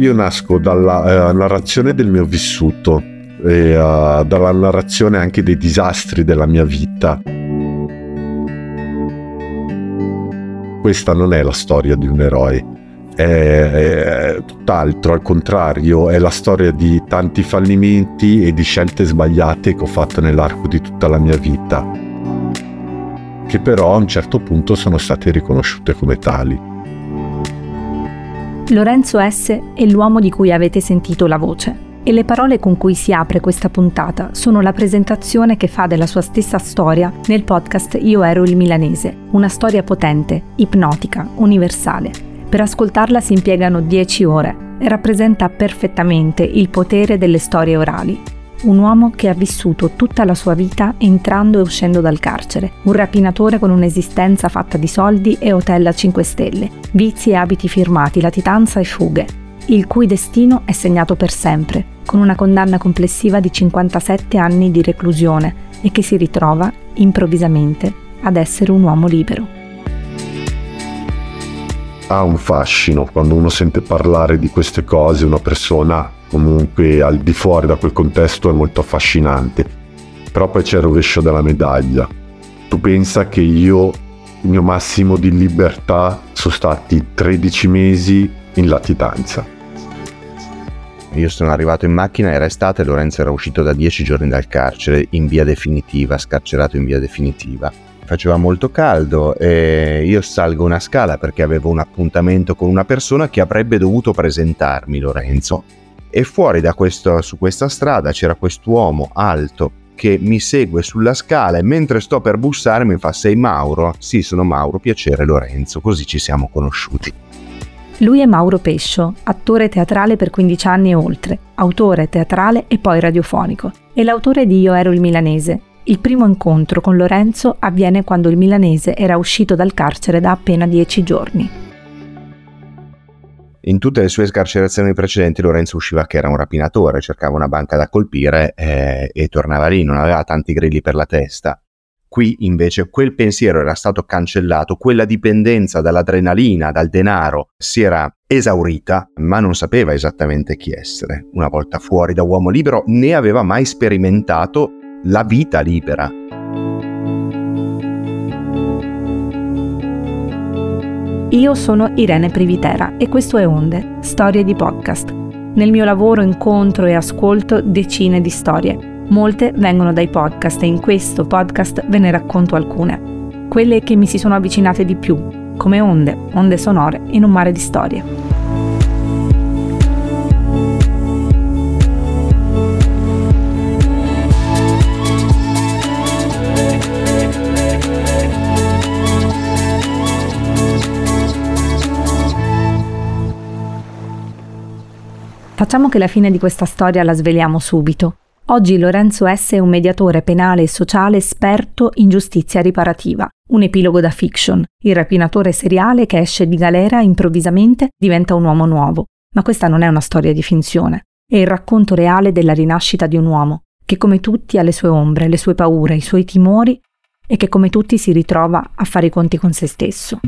Io nasco dalla uh, narrazione del mio vissuto e uh, dalla narrazione anche dei disastri della mia vita. Questa non è la storia di un eroe, è, è tutt'altro, al contrario, è la storia di tanti fallimenti e di scelte sbagliate che ho fatto nell'arco di tutta la mia vita, che però a un certo punto sono state riconosciute come tali. Lorenzo S. è l'uomo di cui avete sentito la voce e le parole con cui si apre questa puntata sono la presentazione che fa della sua stessa storia nel podcast Io ero il milanese, una storia potente, ipnotica, universale. Per ascoltarla si impiegano 10 ore e rappresenta perfettamente il potere delle storie orali un uomo che ha vissuto tutta la sua vita entrando e uscendo dal carcere, un rapinatore con un'esistenza fatta di soldi e hotel a 5 stelle, vizi e abiti firmati, latitanza e fughe, il cui destino è segnato per sempre, con una condanna complessiva di 57 anni di reclusione e che si ritrova, improvvisamente, ad essere un uomo libero. Ha un fascino quando uno sente parlare di queste cose, una persona comunque al di fuori da quel contesto è molto affascinante. Però poi c'è il rovescio della medaglia. Tu pensa che io, il mio massimo di libertà, sono stati 13 mesi in latitanza. Io sono arrivato in macchina, era estate, Lorenzo era uscito da 10 giorni dal carcere in via definitiva, scarcerato in via definitiva. Faceva molto caldo e io salgo una scala perché avevo un appuntamento con una persona che avrebbe dovuto presentarmi, Lorenzo e fuori da questo, su questa strada c'era quest'uomo alto che mi segue sulla scala e mentre sto per bussare mi fa sei Mauro? Sì, sono Mauro, piacere Lorenzo, così ci siamo conosciuti. Lui è Mauro Pescio, attore teatrale per 15 anni e oltre, autore teatrale e poi radiofonico, e l'autore di Io ero il milanese. Il primo incontro con Lorenzo avviene quando il milanese era uscito dal carcere da appena 10 giorni. In tutte le sue scarcerazioni precedenti Lorenzo usciva che era un rapinatore, cercava una banca da colpire eh, e tornava lì, non aveva tanti grilli per la testa. Qui invece quel pensiero era stato cancellato, quella dipendenza dall'adrenalina, dal denaro si era esaurita, ma non sapeva esattamente chi essere. Una volta fuori da uomo libero né aveva mai sperimentato la vita libera. Io sono Irene Privitera e questo è Onde, storie di podcast. Nel mio lavoro incontro e ascolto decine di storie. Molte vengono dai podcast e in questo podcast ve ne racconto alcune. Quelle che mi si sono avvicinate di più, come onde, onde sonore in un mare di storie. Facciamo che la fine di questa storia la sveliamo subito. Oggi Lorenzo S. è un mediatore penale e sociale esperto in giustizia riparativa. Un epilogo da fiction. Il rapinatore seriale che esce di galera improvvisamente diventa un uomo nuovo. Ma questa non è una storia di finzione. È il racconto reale della rinascita di un uomo, che come tutti ha le sue ombre, le sue paure, i suoi timori e che come tutti si ritrova a fare i conti con se stesso.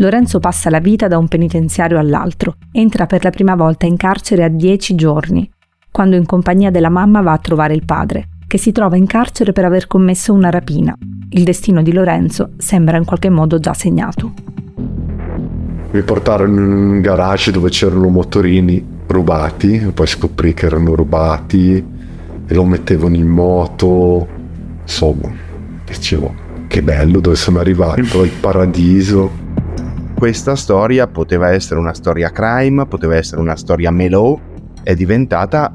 Lorenzo passa la vita da un penitenziario all'altro, entra per la prima volta in carcere a dieci giorni, quando in compagnia della mamma va a trovare il padre, che si trova in carcere per aver commesso una rapina. Il destino di Lorenzo sembra in qualche modo già segnato. Mi portarono in un garage dove c'erano motorini rubati, poi scoprì che erano rubati e lo mettevano in moto. Insomma, dicevo, che bello dove sono arrivato, il paradiso questa storia poteva essere una storia crime, poteva essere una storia mellow, è diventata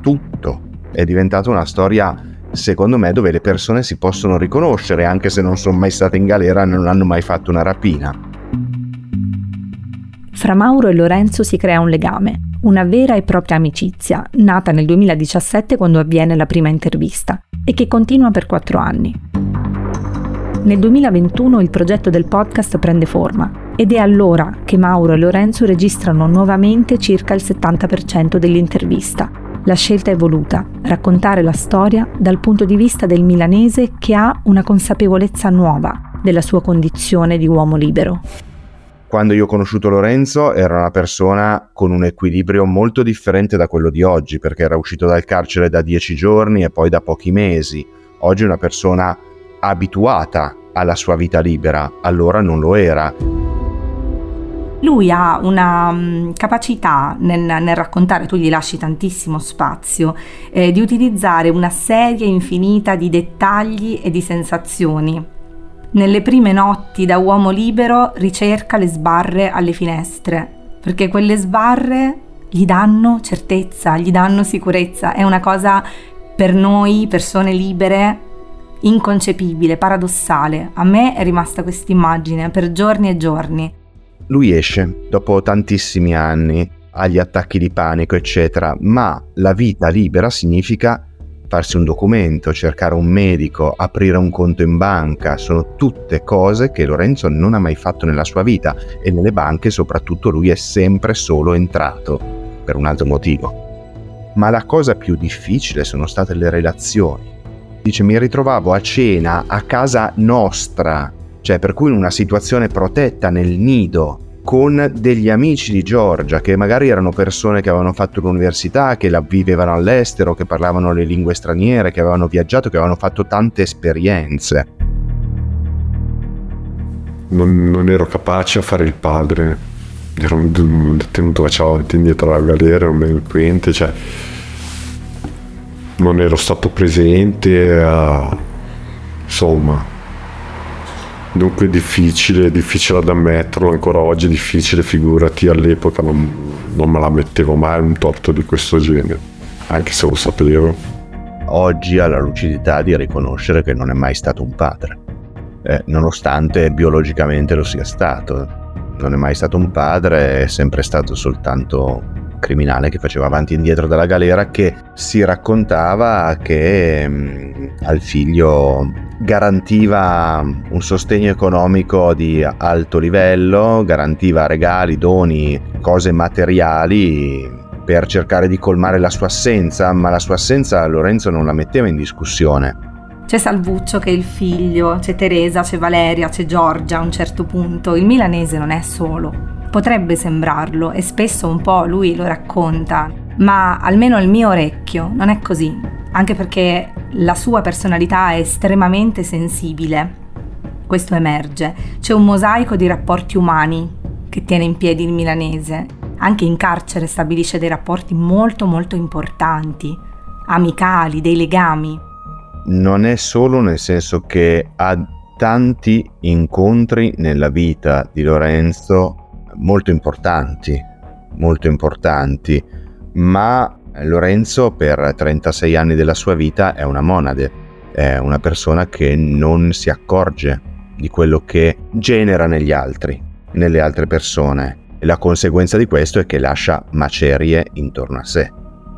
tutto, è diventata una storia secondo me dove le persone si possono riconoscere anche se non sono mai state in galera e non hanno mai fatto una rapina. Fra Mauro e Lorenzo si crea un legame, una vera e propria amicizia, nata nel 2017 quando avviene la prima intervista e che continua per quattro anni. Nel 2021 il progetto del podcast prende forma ed è allora che Mauro e Lorenzo registrano nuovamente circa il 70% dell'intervista. La scelta è voluta, raccontare la storia dal punto di vista del milanese che ha una consapevolezza nuova della sua condizione di uomo libero. quando io ho conosciuto Lorenzo era una persona con un equilibrio molto differente da quello di oggi, perché era uscito dal carcere da dieci giorni e poi da pochi mesi. Oggi è una persona abituata alla sua vita libera, allora non lo era. Lui ha una um, capacità nel, nel, raccontare, tu gli lasci tantissimo spazio, eh, di utilizzare una serie infinita di dettagli e di sensazioni. Nelle prime notti da uomo libero ricerca le sbarre alle finestre, perché quelle sbarre gli danno certezza, gli danno sicurezza. È una cosa per noi, persone libere, inconcepibile, paradossale. A me è rimasta questa immagine per giorni e giorni. Lui esce dopo tantissimi anni, ha gli attacchi di panico, eccetera, ma la vita libera significa farsi un documento, cercare un medico, aprire un conto in banca, sono tutte cose che Lorenzo non ha mai fatto nella sua vita e nelle banche soprattutto lui è sempre solo entrato, per un altro motivo. Ma la cosa più difficile sono state le relazioni. Dice mi ritrovavo a cena a casa nostra, cioè per cui in una situazione protetta nel nido con degli amici di Giorgia che magari erano persone che avevano fatto l'università, che la vivevano all'estero, che parlavano le lingue straniere, che avevano viaggiato, che avevano fatto tante esperienze. Non, non ero capace a fare il padre, ero detenuto faceva indietro alla galera, un delinquente, cioè non ero stato presente, uh, insomma Dunque difficile, difficile ad ammetterlo, ancora oggi è difficile, figurati all'epoca non, non me la mettevo mai un torto di questo genere, anche se lo sapevo. Oggi ha la lucidità di riconoscere che non è mai stato un padre, eh, nonostante biologicamente lo sia stato. Non è mai stato un padre, è sempre stato soltanto criminale che faceva avanti e indietro dalla galera che si raccontava che mh, mm, al figlio garantiva un sostegno economico di alto livello, garantiva regali, doni, cose materiali per cercare di colmare la sua assenza, ma la sua assenza Lorenzo non la metteva in discussione. C'è Salvuccio che è il figlio, c'è Teresa, c'è Valeria, c'è Giorgia a un certo punto. Il milanese non è solo. Potrebbe sembrarlo e spesso un po' lui lo racconta, ma almeno al mio orecchio non è così, anche perché la sua personalità è estremamente sensibile. Questo emerge. C'è un mosaico di rapporti umani che tiene in piedi il milanese. Anche in carcere stabilisce dei rapporti molto molto importanti, amicali, dei legami. Non è solo nel senso che ha tanti incontri nella vita di Lorenzo molto importanti, molto importanti, ma Lorenzo per 36 anni della sua vita è una monade, è una persona che non si accorge di quello che genera negli altri, nelle altre persone. E la conseguenza di questo è che lascia macerie intorno a sé.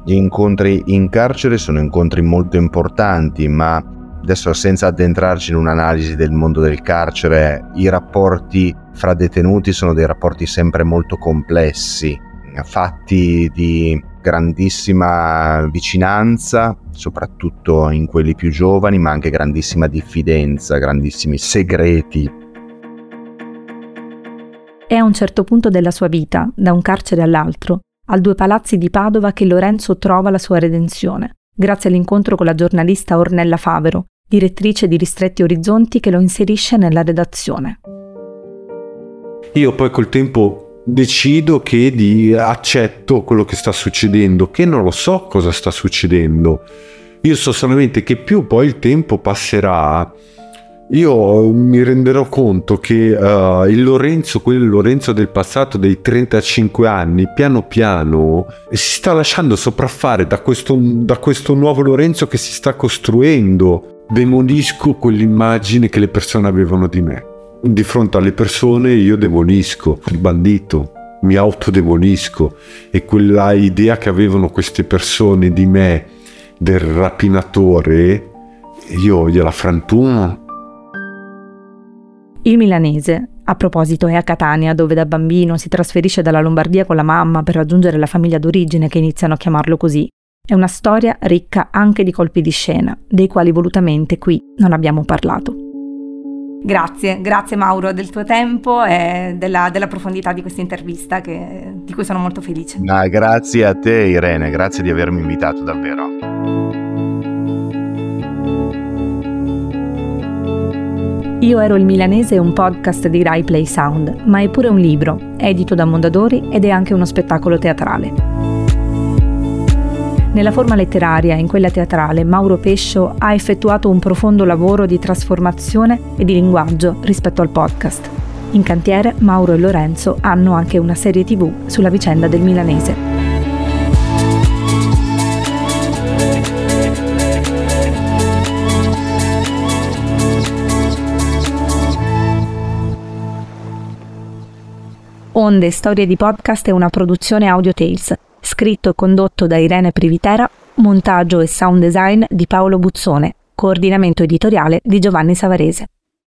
Gli incontri in carcere sono incontri molto importanti, ma adesso senza addentrarci in un'analisi del mondo del carcere, i rapporti fra detenuti sono dei rapporti sempre molto complessi, fatti di grandissima vicinanza, soprattutto in quelli più giovani, ma anche grandissima diffidenza, grandissimi segreti. È a un certo punto della sua vita, da un carcere all'altro, al Due Palazzi di Padova che Lorenzo trova la sua redenzione, grazie all'incontro con la giornalista Ornella Favero, direttrice di Ristretti Orizzonti che lo inserisce nella redazione. Io poi col tempo decido che di accetto quello che sta succedendo, che non lo so cosa sta succedendo. Io so solamente che più poi il tempo passerà, io mi renderò conto che uh, il Lorenzo, quel Lorenzo del passato dei 35 anni, piano piano si sta lasciando sopraffare da questo, da questo nuovo Lorenzo che si sta costruendo demolisco quell'immagine che le persone avevano di me. Di fronte alle persone io demolisco il bandito, mi autodemolisco e quella idea che avevano queste persone di me, del rapinatore, io gliela frantumo. Il milanese, a proposito, è a Catania, dove da bambino si trasferisce dalla Lombardia con la mamma per raggiungere la famiglia d'origine che iniziano a chiamarlo così. È una storia ricca anche di colpi di scena, dei quali volutamente qui non abbiamo parlato. Grazie, grazie Mauro del tuo tempo e della, della profondità di questa intervista che, di cui sono molto felice. Ah, grazie a te Irene, grazie di avermi invitato davvero. Io ero il milanese è un podcast di Rai Play Sound, ma è pure un libro, edito da Mondadori ed è anche uno spettacolo teatrale. Nella forma letteraria e in quella teatrale, Mauro Pescio ha effettuato un profondo lavoro di trasformazione e di linguaggio rispetto al podcast. In cantiere, Mauro e Lorenzo hanno anche una serie tv sulla vicenda del milanese. Onde Storie di Podcast è una produzione Audio Tales scritto e condotto da Irene Privitera, montaggio e sound design di Paolo Buzzone, coordinamento editoriale di Giovanni Savarese.